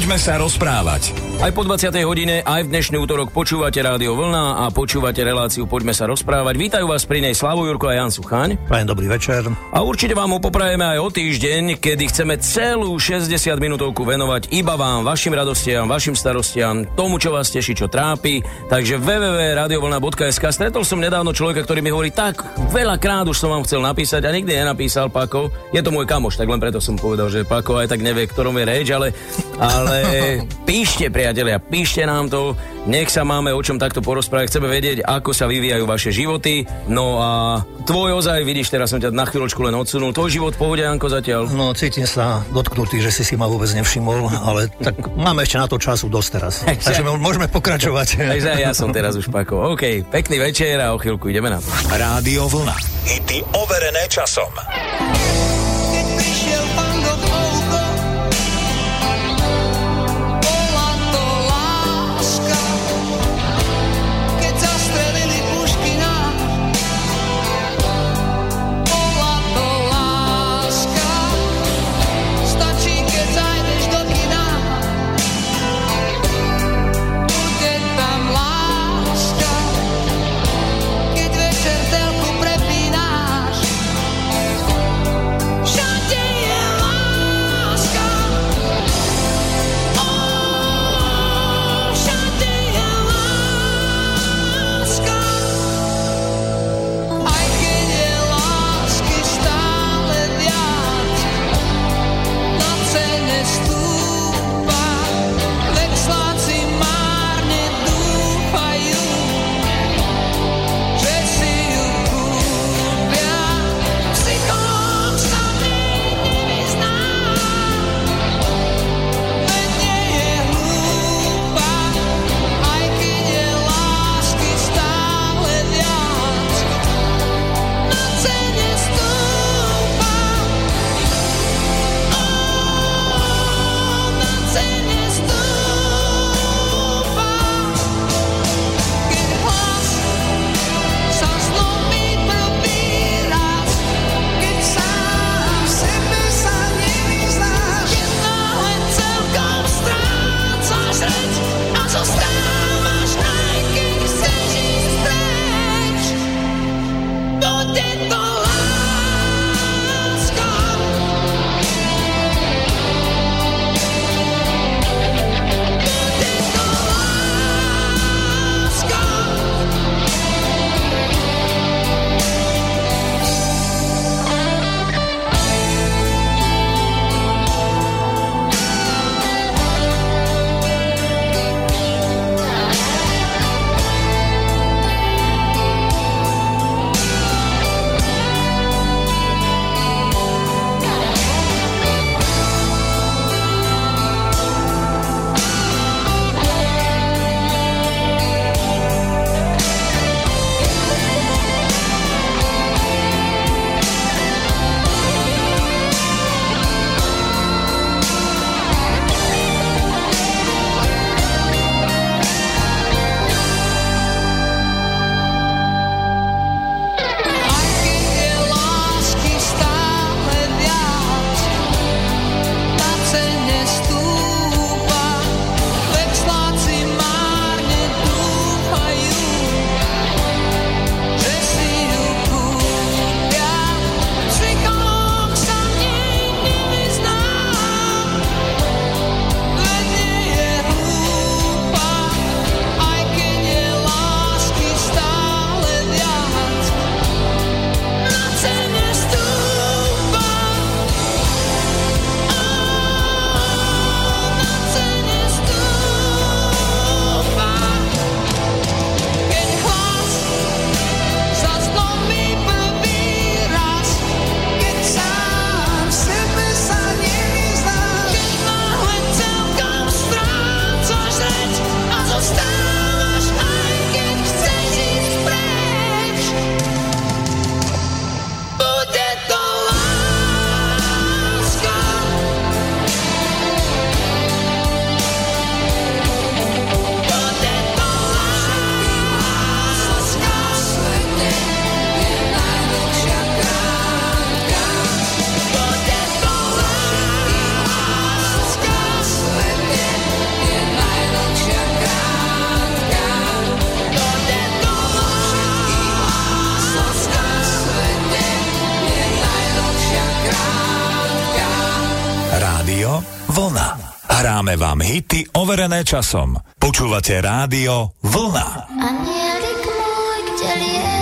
Poďme sa rozprávať. Aj po 20. hodine, aj v dnešný útorok počúvate Rádio Vlna a počúvate reláciu Poďme sa rozprávať. Vítajú vás pri nej Slavo Jurko a Jan Suchaň. Prajem dobrý večer. A určite vám ho poprajeme aj o týždeň, kedy chceme celú 60 minútovku venovať iba vám, vašim radostiam, vašim starostiam, tomu, čo vás teší, čo trápi. Takže www.radiovlna.sk Stretol som nedávno človeka, ktorý mi hovorí, tak veľakrát už som vám chcel napísať a nikdy nenapísal Pako. Je to môj kamoš, tak len preto som povedal, že Pako aj tak nevie, ktorom je reč, ale, ale píšte, priatelia, píšte nám to, nech sa máme o čom takto porozprávať. Chceme vedieť, ako sa vyvíjajú vaše životy. No a tvoj ozaj, vidíš, teraz som ťa na chvíľočku len odsunul. Tvoj život pohode, Janko, zatiaľ? No, cítim sa dotknutý, že si si ma vôbec nevšimol, ale tak máme ešte na to času dosť teraz. Takže môžeme pokračovať. Takže ja som teraz už Pako. OK, pekný večer a o chvíľku ideme na to. Rádio Vlna. Hity overené časom. Hráme vám hity overené časom. Počúvate rádio Vlna. Anielik môj, kde lietáš?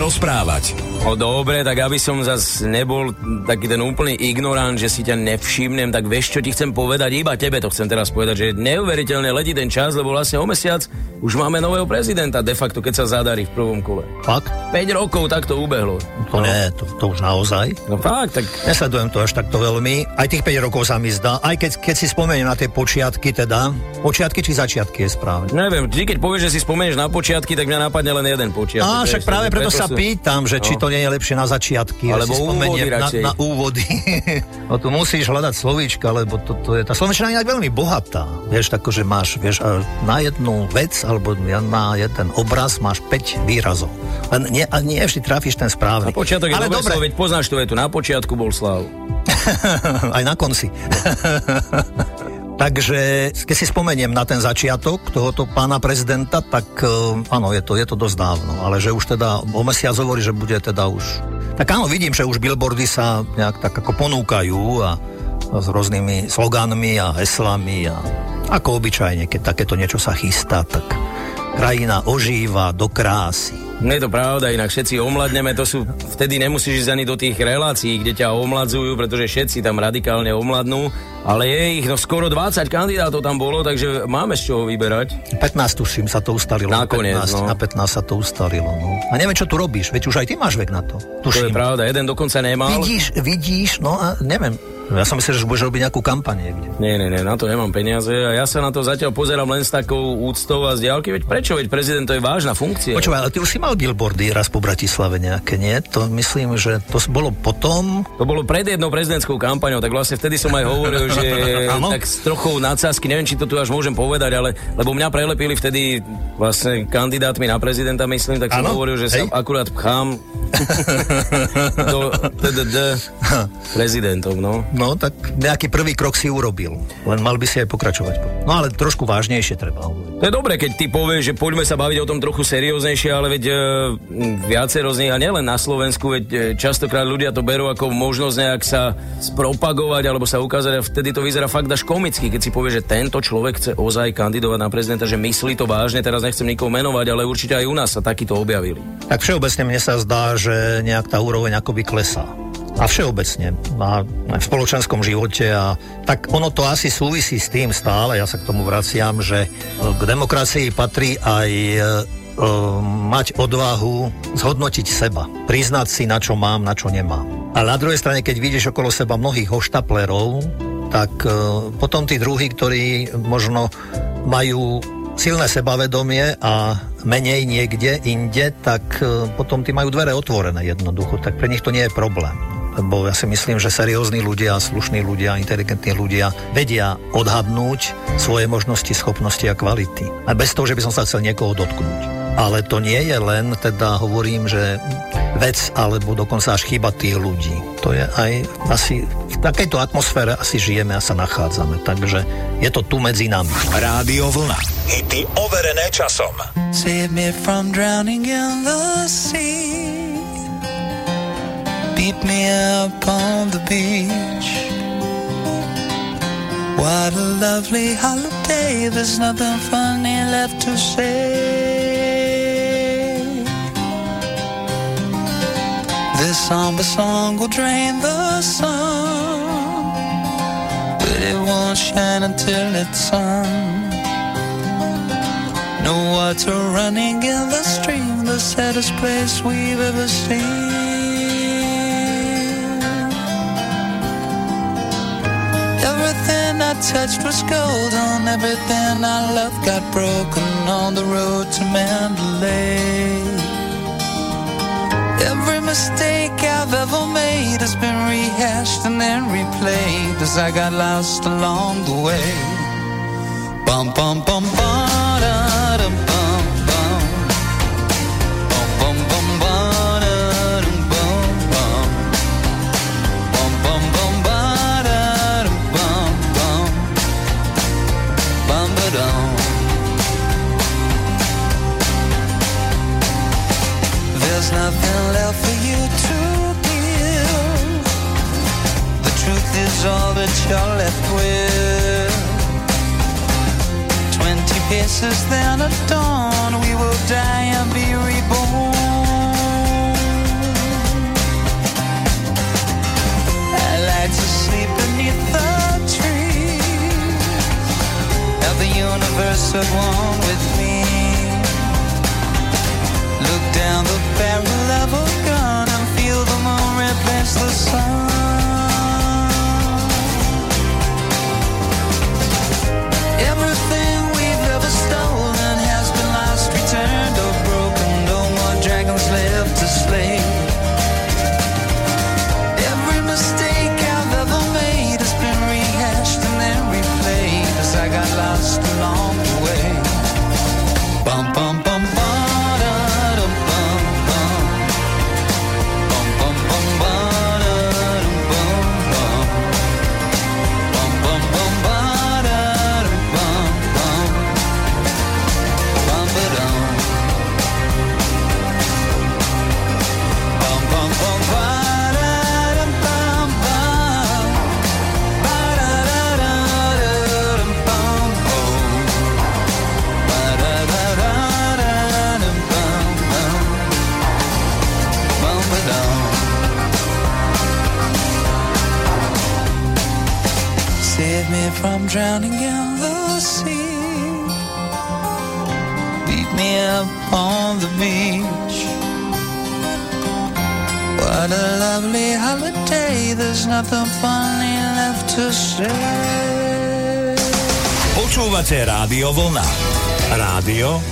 Rozprávať. No dobre, tak aby som zas nebol taký ten úplný ignorant, že si ťa nevšimnem, tak vieš, čo ti chcem povedať? Iba tebe to chcem teraz povedať, že neuveriteľne letí ten čas, lebo vlastne o mesiac už máme nového prezidenta, de facto, keď sa zadarí v prvom kole. Fakt? 5 rokov takto ubehlo. To nie, to, to už naozaj. No fakt, tak Nesledujem to až takto veľmi. Aj tých 5 rokov sa mi zdá. Aj keď, keď si spomeniem na tie počiatky teda. Počiatky či začiatky je správne? neviem, vždy keď povieš, že si spomenieš na počiatky, tak mňa napadne len jeden počiatok. Á, však práve takže preto sa pýtam, že či No. to nie je lepšie na začiatky. Alebo si úvody na, radšej. na úvody. no tu musíš hľadať slovíčka, lebo to, to je, tá slovenčina je inak veľmi bohatá. Vieš, tako, že máš, vieš, na jednu vec, alebo na jeden obraz máš 5 výrazov. Len nie, a nie vždy trafíš ten správny. Na počiatok je Ale dobre, veď poznáš to, je tu na počiatku bol slav. aj na konci. Takže keď si spomeniem na ten začiatok tohoto pána prezidenta, tak eh, áno, je to, je to dosť dávno, ale že už teda o mesiac hovorí, že bude teda už... Tak áno, vidím, že už billboardy sa nejak tak ako ponúkajú a, s rôznymi slogánmi a heslami a ako obyčajne, keď takéto niečo sa chystá, tak krajina ožíva do krásy. Nie je to pravda, inak všetci omladneme, to sú, vtedy nemusíš ísť ani do tých relácií, kde ťa omladzujú, pretože všetci tam radikálne omladnú, ale je ich no skoro 20 kandidátov tam bolo, takže máme z čoho vyberať. 15 tuším sa to ustalilo. Nakoniec, na 15, no. na 15 sa to ustalilo. No. A neviem, čo tu robíš, veď už aj ty máš vek na to. To je Tuším. pravda, jeden dokonca nemal. Vidíš, vidíš, no a neviem. Ja som myslel, že budeš robiť nejakú kampaň niekde. Nie, nie, nie, na to nemám peniaze a ja sa na to zatiaľ pozerám len s takou úctou a z diálky, veď prečo, veď prezident to je vážna funkcia. Počúvaj, ale ty už si mal billboardy raz po Bratislave nejaké, nie? To myslím, že to bolo potom... To bolo pred jednou prezidentskou kampaňou, tak vlastne vtedy som aj hovoril, že tak s trochou nadsázky, neviem, či to tu až môžem povedať, ale lebo mňa prelepili vtedy vlastne kandidátmi na prezidenta, myslím, tak som Áno, hovoril, že sa hej. akurát pchám do TDD prezidentom, no. No, tak nejaký prvý krok si urobil. Len mal by si aj pokračovať. No ale trošku vážnejšie treba hovoriť. To je dobré, keď ty povieš, že poďme sa baviť o tom trochu serióznejšie, ale veď e, viacero z nich, a nielen na Slovensku, veď e, častokrát ľudia to berú ako možnosť nejak sa spropagovať alebo sa ukázať a vtedy to vyzerá fakt až komicky, keď si povie, že tento človek chce ozaj kandidovať na prezidenta, že myslí to vážne, teraz nechcem nikoho menovať, ale určite aj u nás sa takýto objavili. Tak všeobecne mne sa zdá, že nejak tá úroveň akoby klesá. A všeobecne. A v spoločenskom živote. A tak ono to asi súvisí s tým stále, ja sa k tomu vraciam, že e, k demokracii patrí aj e, e, mať odvahu zhodnotiť seba. Priznať si, na čo mám, na čo nemám. A na druhej strane, keď vidíš okolo seba mnohých hoštaplerov, tak potom tí druhí, ktorí možno majú silné sebavedomie a menej niekde inde, tak potom tí majú dvere otvorené jednoducho, tak pre nich to nie je problém. Lebo ja si myslím, že seriózni ľudia, slušní ľudia, inteligentní ľudia vedia odhadnúť svoje možnosti, schopnosti a kvality. A bez toho, že by som sa chcel niekoho dotknúť. Ale to nie je len, teda hovorím, že vec, alebo dokonca až chyba tých ľudí. To je aj asi v takejto atmosfére asi žijeme a sa nachádzame. Takže je to tu medzi nami. Rádio Vlna. Hity overené časom. Save me from drowning in the sea. Beat me up on the beach. What a lovely holiday. There's nothing funny left to say. This somber song will drain the sun, but it won't shine until it's sung. No water running in the stream, the saddest place we've ever seen. I touched was golden, everything I loved got broken on the road to Mandalay. Every mistake I've ever made has been rehashed and then replayed as I got lost along the way. Bum bum bum bum is all that you're left with. Twenty paces, then at dawn, we will die and be reborn. I like to sleep beneath the trees. Have the universe at one with me. Look down the barrel of a gun and feel the moon replace the sun. Rádio Vlna. Rádio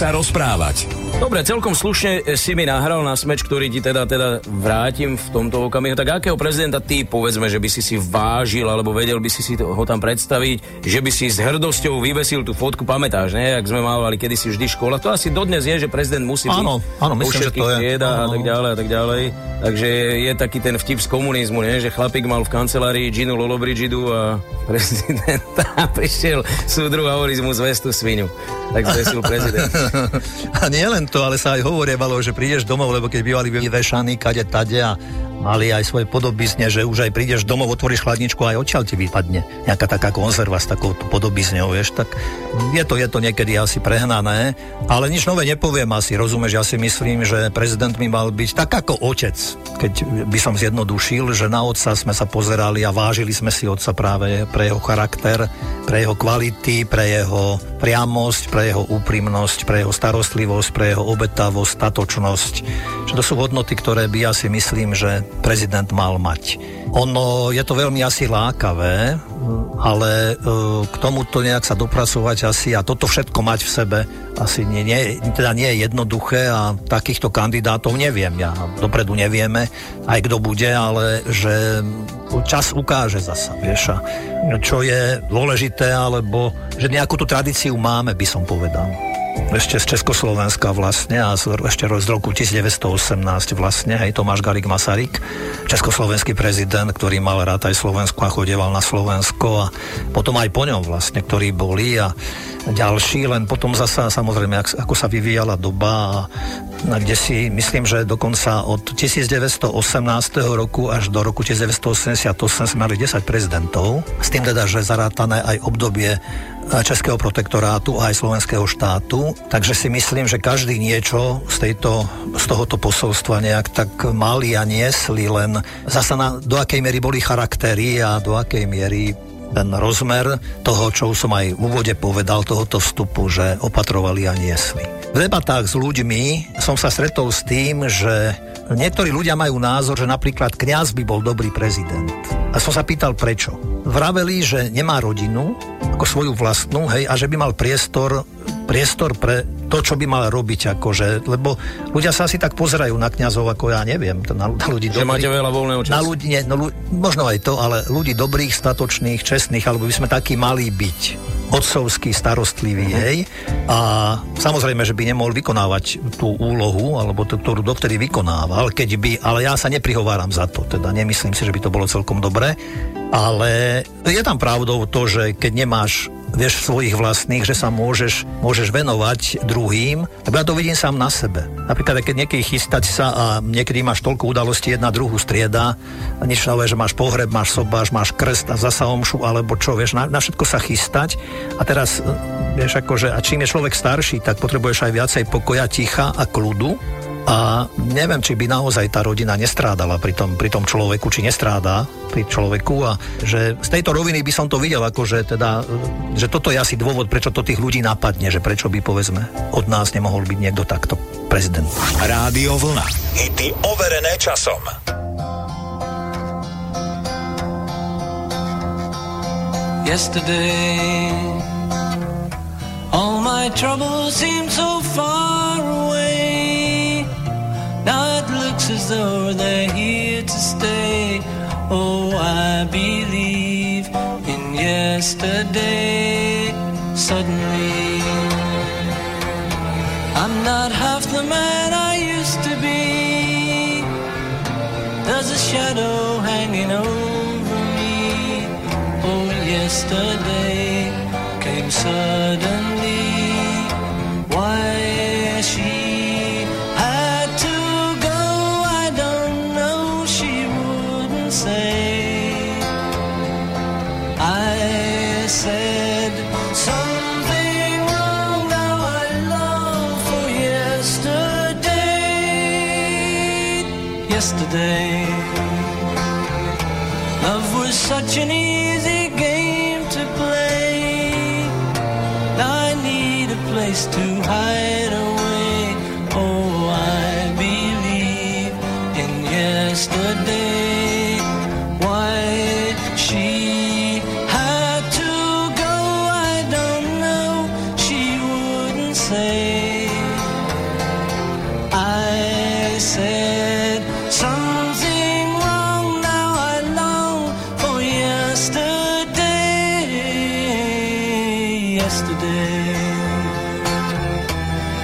sa rozprávať. Dobre, celkom slušne si mi nahral na smeč, ktorý ti teda, teda vrátim v tomto okamihu. Tak akého prezidenta ty, povedzme, že by si si vážil, alebo vedel by si si to- ho tam predstaviť, že by si s hrdosťou vyvesil tú fotku, pamätáš, ne? Jak sme mávali kedysi vždy v škole. To asi dodnes je, že prezident musí Áno, byť áno, myslím, že to je. triedách a Áno, tak áno. ďalej a tak ďalej. Takže je taký ten vtip z komunizmu, ne? že chlapík mal v kancelárii Ginu Lollobrigidu a prezident a prišiel súdru a hovorí mu zvestu svinu. Tak zvesil prezident. A nie len to, ale sa aj hovorievalo, že prídeš domov, lebo keď bývali vyvešaní kade tade a mali aj svoje podobizne, že už aj prídeš domov, otvoríš chladničku a aj odtiaľ ti vypadne nejaká taká konzerva s takou podobizňou, vieš, tak je to, je to niekedy asi prehnané, ale nič nové nepoviem asi, rozumieš, ja si myslím, že prezident by mal byť tak ako otec, keď by som zjednodušil, že na otca sme sa pozerali a vážili sme si otca práve pre jeho charakter, pre jeho kvality, pre jeho priamosť, pre jeho úprimnosť, pre jeho starostlivosť, pre jeho obetavosť, statočnosť. Že to sú hodnoty, ktoré by ja si myslím, že prezident mal mať. Ono je to veľmi asi lákavé ale e, k tomuto nejak sa dopracovať asi a toto všetko mať v sebe asi nie, nie, teda nie je jednoduché a takýchto kandidátov neviem ja. Dopredu nevieme aj kto bude, ale že čas ukáže zasa, vieš, čo je dôležité, alebo že nejakú tú tradíciu máme, by som povedal. Ešte z Československa vlastne a z, ešte z roku 1918 vlastne, hej, Tomáš Garik Masaryk, československý prezident, ktorý mal rád aj Slovensko a chodieval na Slovensko a potom aj po ňom vlastne, ktorí boli a ďalší, len potom zasa samozrejme, ako sa vyvíjala doba a kde si myslím, že dokonca od 1918 roku až do roku 1988 sme mali 10 prezidentov, s tým teda, že zarátané aj obdobie Českého protektorátu a aj slovenského štátu. Takže si myslím, že každý niečo z, tejto, z tohoto posolstva nejak tak mali a niesli, len zasa na, do akej miery boli charaktery a do akej miery ten rozmer toho, čo som aj v úvode povedal, tohoto vstupu, že opatrovali a niesli. V debatách s ľuďmi som sa stretol s tým, že niektorí ľudia majú názor, že napríklad kňaz by bol dobrý prezident. A som sa pýtal prečo. Vraveli, že nemá rodinu, ako svoju vlastnú, hej, a že by mal priestor, priestor pre to, čo by mal robiť, akože, lebo ľudia sa asi tak pozerajú na kňazov, ako ja neviem, na, na ľudí Že dobrých, máte veľa voľného času. Na ľudí, nie, no, možno aj to, ale ľudí dobrých, statočných, čestných, alebo by sme takí mali byť otcovský, starostlivý, uh-huh. hej. A samozrejme, že by nemohol vykonávať tú úlohu, alebo tú, ktorú dovtedy vykonával, keď by, ale ja sa neprihováram za to, teda nemyslím si, že by to bolo celkom dobré, ale je tam pravdou to, že keď nemáš vieš svojich vlastných, že sa môžeš, môžeš venovať druhým, tak ja to vidím sám na sebe. Napríklad, keď niekedy chystať sa a niekedy máš toľko udalostí, jedna druhú strieda, a nič nové, že máš pohreb, máš sobáš, máš krst a zasa omšu, alebo čo, vieš, na, na všetko sa chystať. A teraz, vieš, akože, a čím je človek starší, tak potrebuješ aj viacej pokoja, ticha a kľudu a neviem, či by naozaj tá rodina nestrádala pri tom, pri tom človeku, či nestráda pri človeku a že z tejto roviny by som to videl, ako že teda, že toto je asi dôvod, prečo to tých ľudí napadne, že prečo by povedzme od nás nemohol byť niekto takto prezident. Rádio Vlna. Hity overené časom. Yesterday, all my troubles seem so far it looks they're here to stay. Oh, I believe in yesterday. Suddenly, I'm not half the man I used to be. There's a shadow hanging over me. Oh, yesterday came suddenly.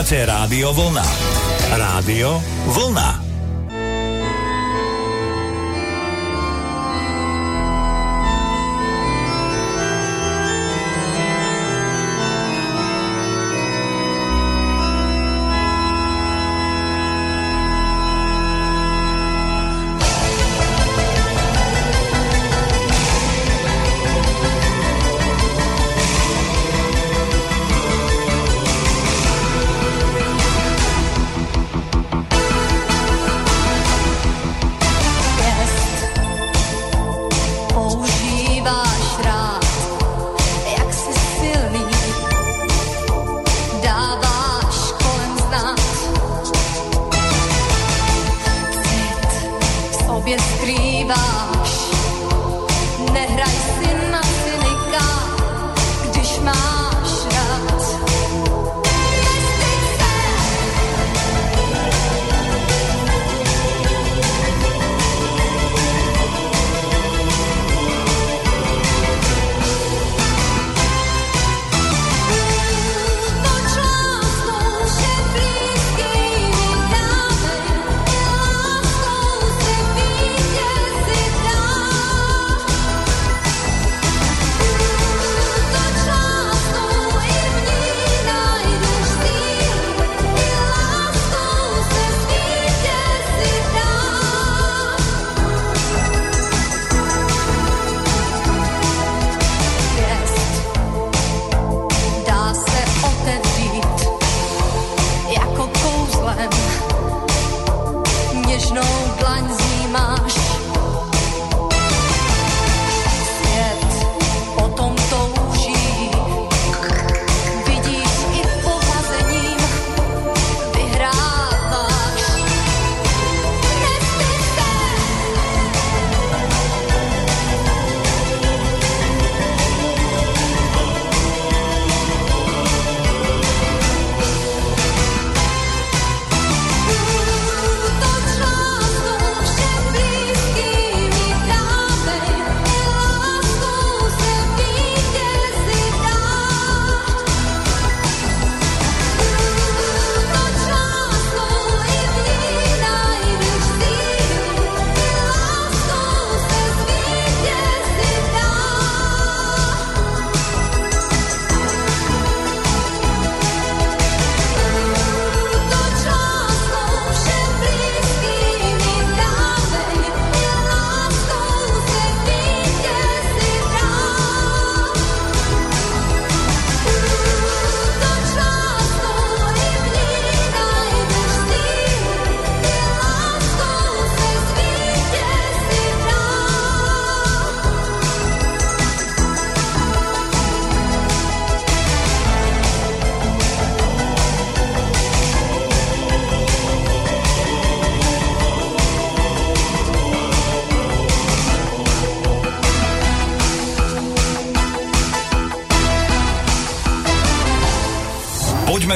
Počúvate Rádio Vlna. Rádio Vlna.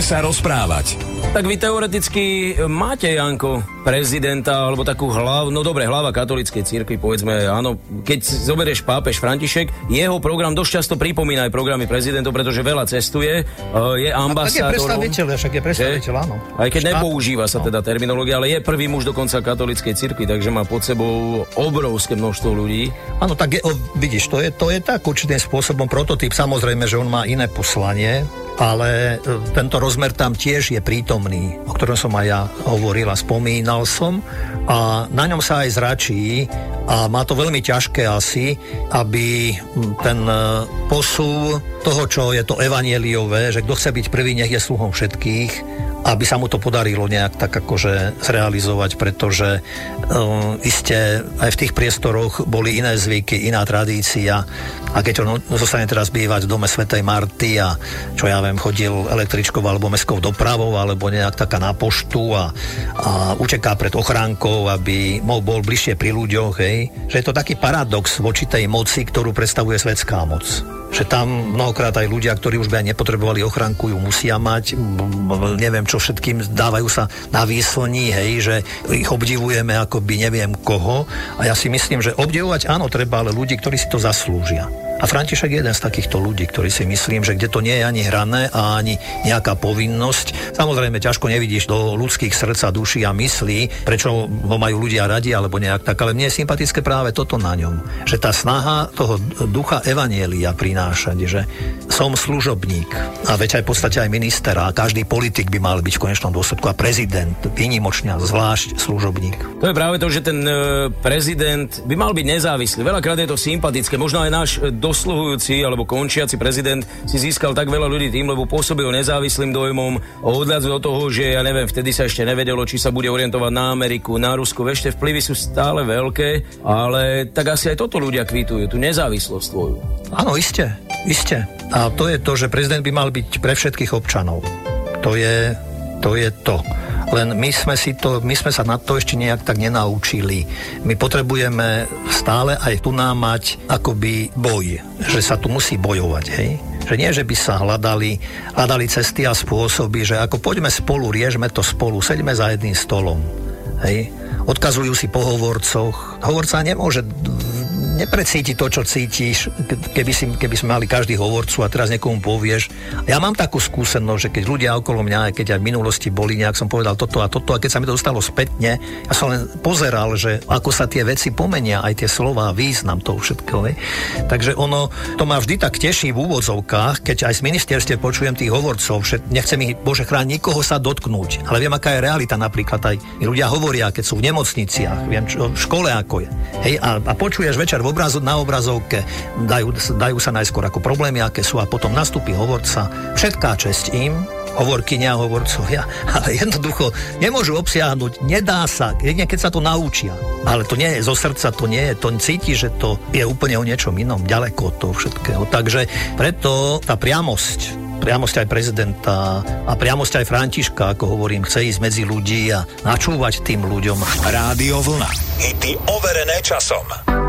Sa rozprávať. Tak vy teoreticky máte, Janko, prezidenta, alebo takú hlavu, no dobre, hlava katolíckej cirkvi, povedzme, áno, keď zoberieš pápež František, jeho program dosť často pripomína aj programy prezidentov, pretože veľa cestuje, eh, je Tak je ambasádorom. predstaviteľ, však je predstaviteľ, áno. Aj keď Štát- nepoužíva sa teda terminológia, ale je prvý muž dokonca katolíckej cirkvi, takže má pod sebou obrovské množstvo ľudí. Áno, tak je, o, vidíš, to je, to je tak určitým spôsobom prototyp. Samozrejme, že on má iné poslanie, ale e, tento rozmer tam tiež je prítomný, o ktorom som aj ja hovoril a spomínal som. A na ňom sa aj zračí a má to veľmi ťažké asi, aby ten e, posúv toho, čo je to evanieliové, že kto chce byť prvý, nech je sluhom všetkých, aby sa mu to podarilo nejak tak akože zrealizovať, pretože um, iste aj v tých priestoroch boli iné zvyky, iná tradícia. A keď on zostane teraz bývať v dome Svetej Marty a čo ja viem, chodil električkou alebo mestskou dopravou alebo nejak taká na poštu a, a uteká pred ochránkou, aby mohol bol bližšie pri ľuďoch, hej, že je to taký paradox voči tej moci, ktorú predstavuje svetská moc. Že tam mnohokrát aj ľudia, ktorí už by aj nepotrebovali ochránku, ju musia mať, neviem čo všetkým, dávajú sa na výslní, hej, že ich obdivujeme ako by neviem koho a ja si myslím, že obdivovať áno treba, ale ľudí, ktorí si to zaslúžia. A František je jeden z takýchto ľudí, ktorí si myslím, že kde to nie je ani hrané a ani nejaká povinnosť. Samozrejme, ťažko nevidíš do ľudských srdca, duší a myslí, prečo ho majú ľudia radi alebo nejak tak, ale mne je sympatické práve toto na ňom. Že tá snaha toho ducha evanielia prinášať, že som služobník a veď aj v podstate aj minister a každý politik by mal byť v konečnom dôsledku a prezident, výnimočne a zvlášť služobník. To je práve to, že ten e, prezident by mal byť nezávislý. Veľakrát je to sympatické. Možno aj náš dosluhujúci alebo končiaci prezident si získal tak veľa ľudí tým, lebo pôsobil nezávislým dojmom, odhľadzu do toho, že ja neviem, vtedy sa ešte nevedelo, či sa bude orientovať na Ameriku, na Rusko. Ešte vplyvy sú stále veľké, ale tak asi aj toto ľudia kvitujú, tú nezávislosť tvoju. Áno, iste, iste. A to je to, že prezident by mal byť pre všetkých občanov. To je to. Je to. Len my sme, si to, my sme sa na to ešte nejak tak nenaučili. My potrebujeme stále aj tu nám mať akoby boj, že sa tu musí bojovať, hej? Že nie, že by sa hľadali, hľadali cesty a spôsoby, že ako poďme spolu, riežme to spolu, seďme za jedným stolom. Hej? Odkazujú si po hovorcoch. Hovorca nemôže neprecíti to, čo cítiš, ke- keby, si, keby sme mali každý hovorcu a teraz niekomu povieš. Ja mám takú skúsenosť, že keď ľudia okolo mňa, keď aj v minulosti boli, nejak som povedal toto a toto a keď sa mi to dostalo spätne, ja som len pozeral, že ako sa tie veci pomenia, aj tie slova, význam toho všetkého. Ne? Takže ono, to ma vždy tak teší v úvodzovkách, keď aj z ministerstiev počujem tých hovorcov, že nechcem ich, Bože chráň, nikoho sa dotknúť. Ale viem, aká je realita napríklad aj ľudia hovoria, keď sú v nemocniciach, viem, čo, v škole ako je. Hej, a, a počuješ večer v obrazu, na obrazovke, dajú, dajú sa najskôr ako problémy, aké sú a potom nastúpi hovorca. Všetká česť im, hovorkynia a hovorcovia, ale jednoducho nemôžu obsiahnuť, nedá sa, jedine keď sa to naučia. Ale to nie je zo srdca, to nie je, to cíti, že to je úplne o niečom inom, ďaleko od toho všetkého. Takže preto tá priamosť, priamosť aj prezidenta a priamosť aj Františka, ako hovorím, chce ísť medzi ľudí a načúvať tým ľuďom. Rádio Vlna. Hity overené časom.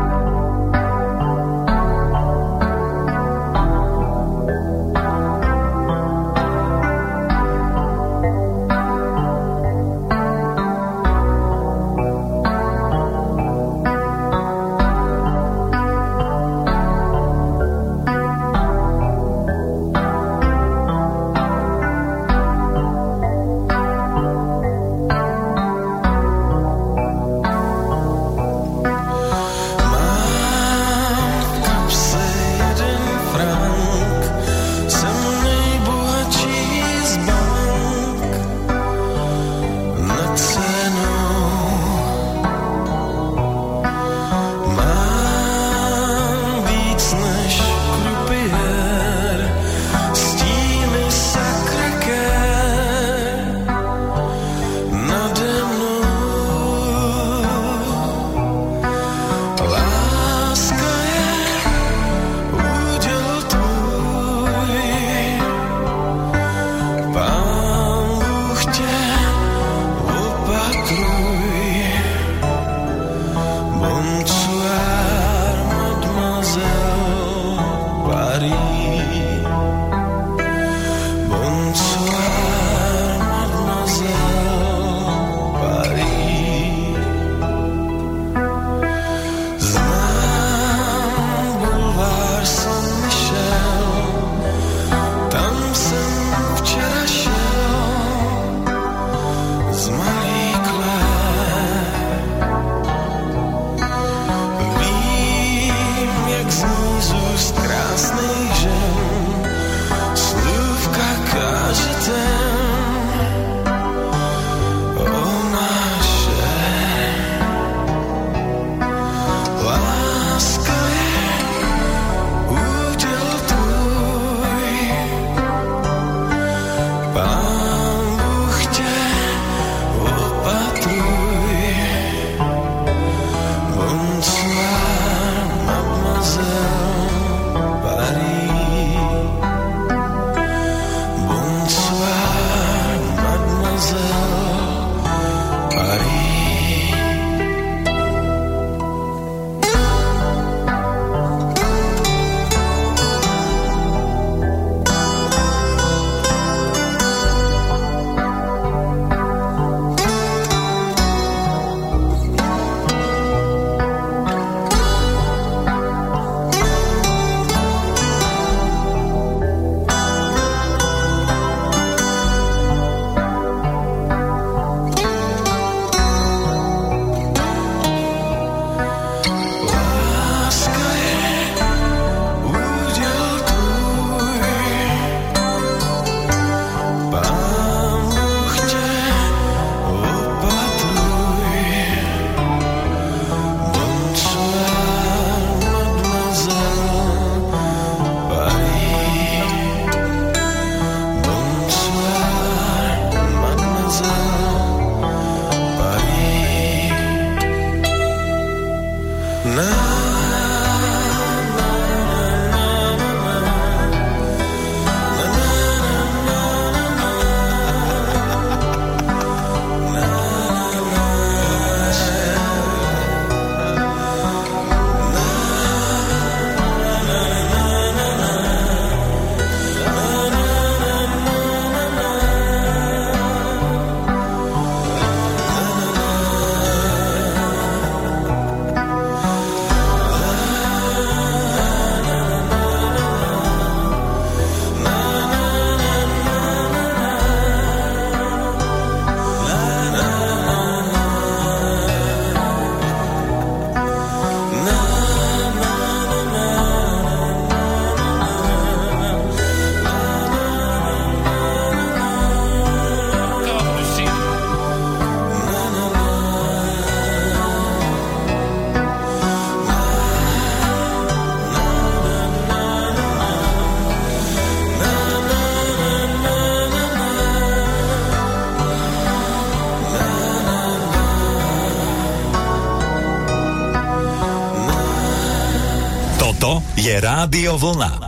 Toto je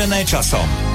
overené časom.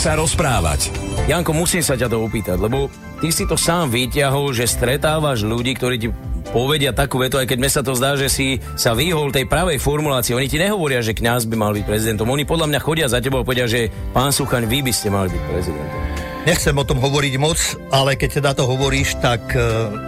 Sa rozprávať. Janko, musím sa ťa to opýtať, lebo ty si to sám vyťahol, že stretávaš ľudí, ktorí ti povedia takú vetu, aj keď mne sa to zdá, že si sa vyhol tej pravej formulácii. Oni ti nehovoria, že kňaz by mal byť prezidentom. Oni podľa mňa chodia za tebou a povedia, že pán Suchaň, vy by ste mali byť prezidentom. Nechcem o tom hovoriť moc, ale keď teda to hovoríš, tak e,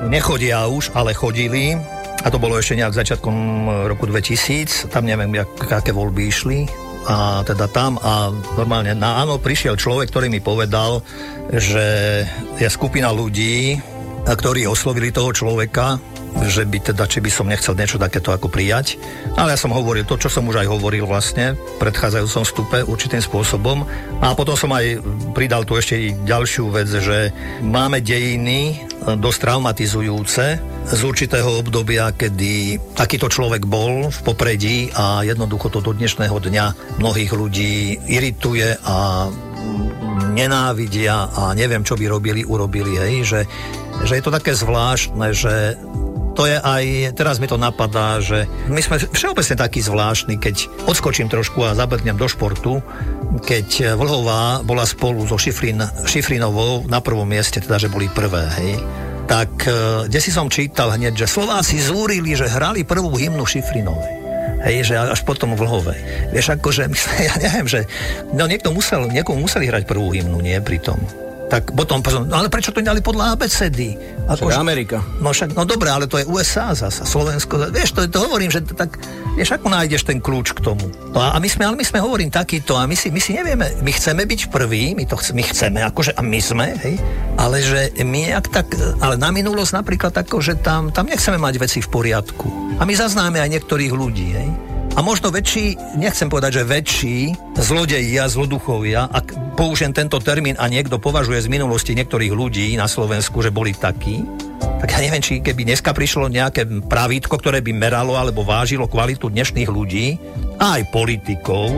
nechodia už, ale chodili. A to bolo ešte nejak začiatkom e, roku 2000. Tam neviem, aké voľby išli. A teda tam a normálne na áno prišiel človek, ktorý mi povedal, že je skupina ľudí, ktorí oslovili toho človeka, že by teda, či by som nechcel niečo takéto ako prijať. Ale ja som hovoril to, čo som už aj hovoril vlastne v predchádzajúcom stupe určitým spôsobom. A potom som aj pridal tu ešte ďalšiu vec, že máme dejiny dosť traumatizujúce z určitého obdobia, kedy takýto človek bol v popredí a jednoducho to do dnešného dňa mnohých ľudí irituje a nenávidia a neviem, čo by robili, urobili, hej, že, že je to také zvláštne, že to je aj, teraz mi to napadá, že my sme všeobecne takí zvláštni, keď odskočím trošku a zabrdnem do športu, keď Vlhová bola spolu so Šifrin, Šifrinovou na prvom mieste, teda, že boli prvé, hej, tak eh, kde si som čítal hneď, že Slováci zúrili, že hrali prvú hymnu Šifrinovej. Hej, že až potom vlhové. Vieš, akože, ja neviem, že no niekto musel, niekomu museli hrať prvú hymnu, nie pri tom. Tak potom, no ale prečo to nedali podľa ABCD? Však Amerika. No však, no dobre, ale to je USA zasa, Slovensko. Vieš, to, to hovorím, že tak, vieš, ako nájdeš ten kľúč k tomu. No a, a my sme, ale my sme hovorím takýto a my si, my si nevieme, my chceme byť prví, my to chce, my chceme, akože, a my sme, hej, ale že my jak tak, ale na minulosť napríklad ako, že tam, tam nechceme mať veci v poriadku. A my zaznáme aj niektorých ľudí, hej. A možno väčší, nechcem povedať, že väčší zlodejia, zloduchovia, ak použijem tento termín a niekto považuje z minulosti niektorých ľudí na Slovensku, že boli takí, tak ja neviem, či keby dneska prišlo nejaké pravítko, ktoré by meralo alebo vážilo kvalitu dnešných ľudí, a aj politikov,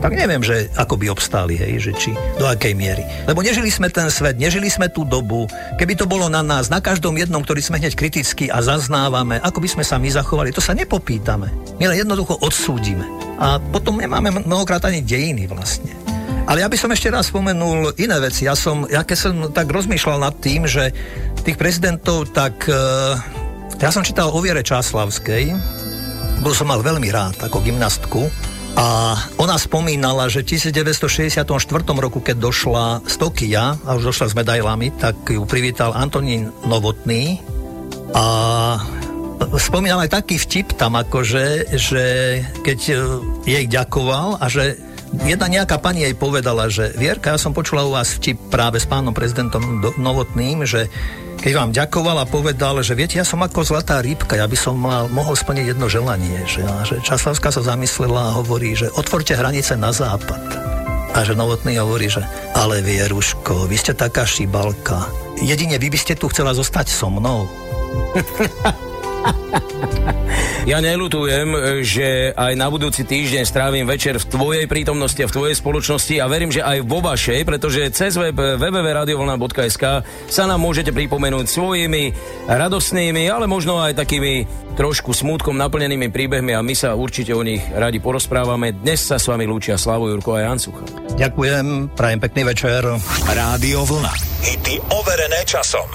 tak neviem, že ako by obstáli, hej, že či do akej miery. Lebo nežili sme ten svet, nežili sme tú dobu. Keby to bolo na nás, na každom jednom, ktorý sme hneď kriticky a zaznávame, ako by sme sa my zachovali, to sa nepopýtame. My len jednoducho odsúdime. A potom nemáme mnohokrát ani dejiny vlastne. Ale ja by som ešte raz spomenul iné veci. Ja som, ja keď som tak rozmýšľal nad tým, že tých prezidentov, tak uh, ja som čítal o Viere Čáslavskej, bol som mal veľmi rád ako gymnastku, a ona spomínala, že v 1964 roku, keď došla z Tokia a už došla s medailami, tak ju privítal Antonín Novotný. A spomínal aj taký vtip tam, akože, že keď e, jej ďakoval a že jedna nejaká pani jej povedala, že Vierka, ja som počula u vás vtip práve s pánom prezidentom Novotným, že keď vám ďakoval a povedal, že viete, ja som ako zlatá rybka, ja by som mal, mohol splniť jedno želanie. Že, a že Časlavská sa zamyslela a hovorí, že otvorte hranice na západ. A že Novotný hovorí, že ale Vieruško, vy ste taká šibalka. Jedine vy by ste tu chcela zostať so mnou. Ja nelutujem, že aj na budúci týždeň strávim večer v tvojej prítomnosti a v tvojej spoločnosti a verím, že aj vo vašej, pretože cez web www.radiovolna.sk sa nám môžete pripomenúť svojimi radosnými, ale možno aj takými trošku smutkom naplnenými príbehmi a my sa určite o nich radi porozprávame. Dnes sa s vami lúčia Slavo Jurko a Jan Sucha. Ďakujem, prajem pekný večer. Rádio Vlna. Hity overené časom.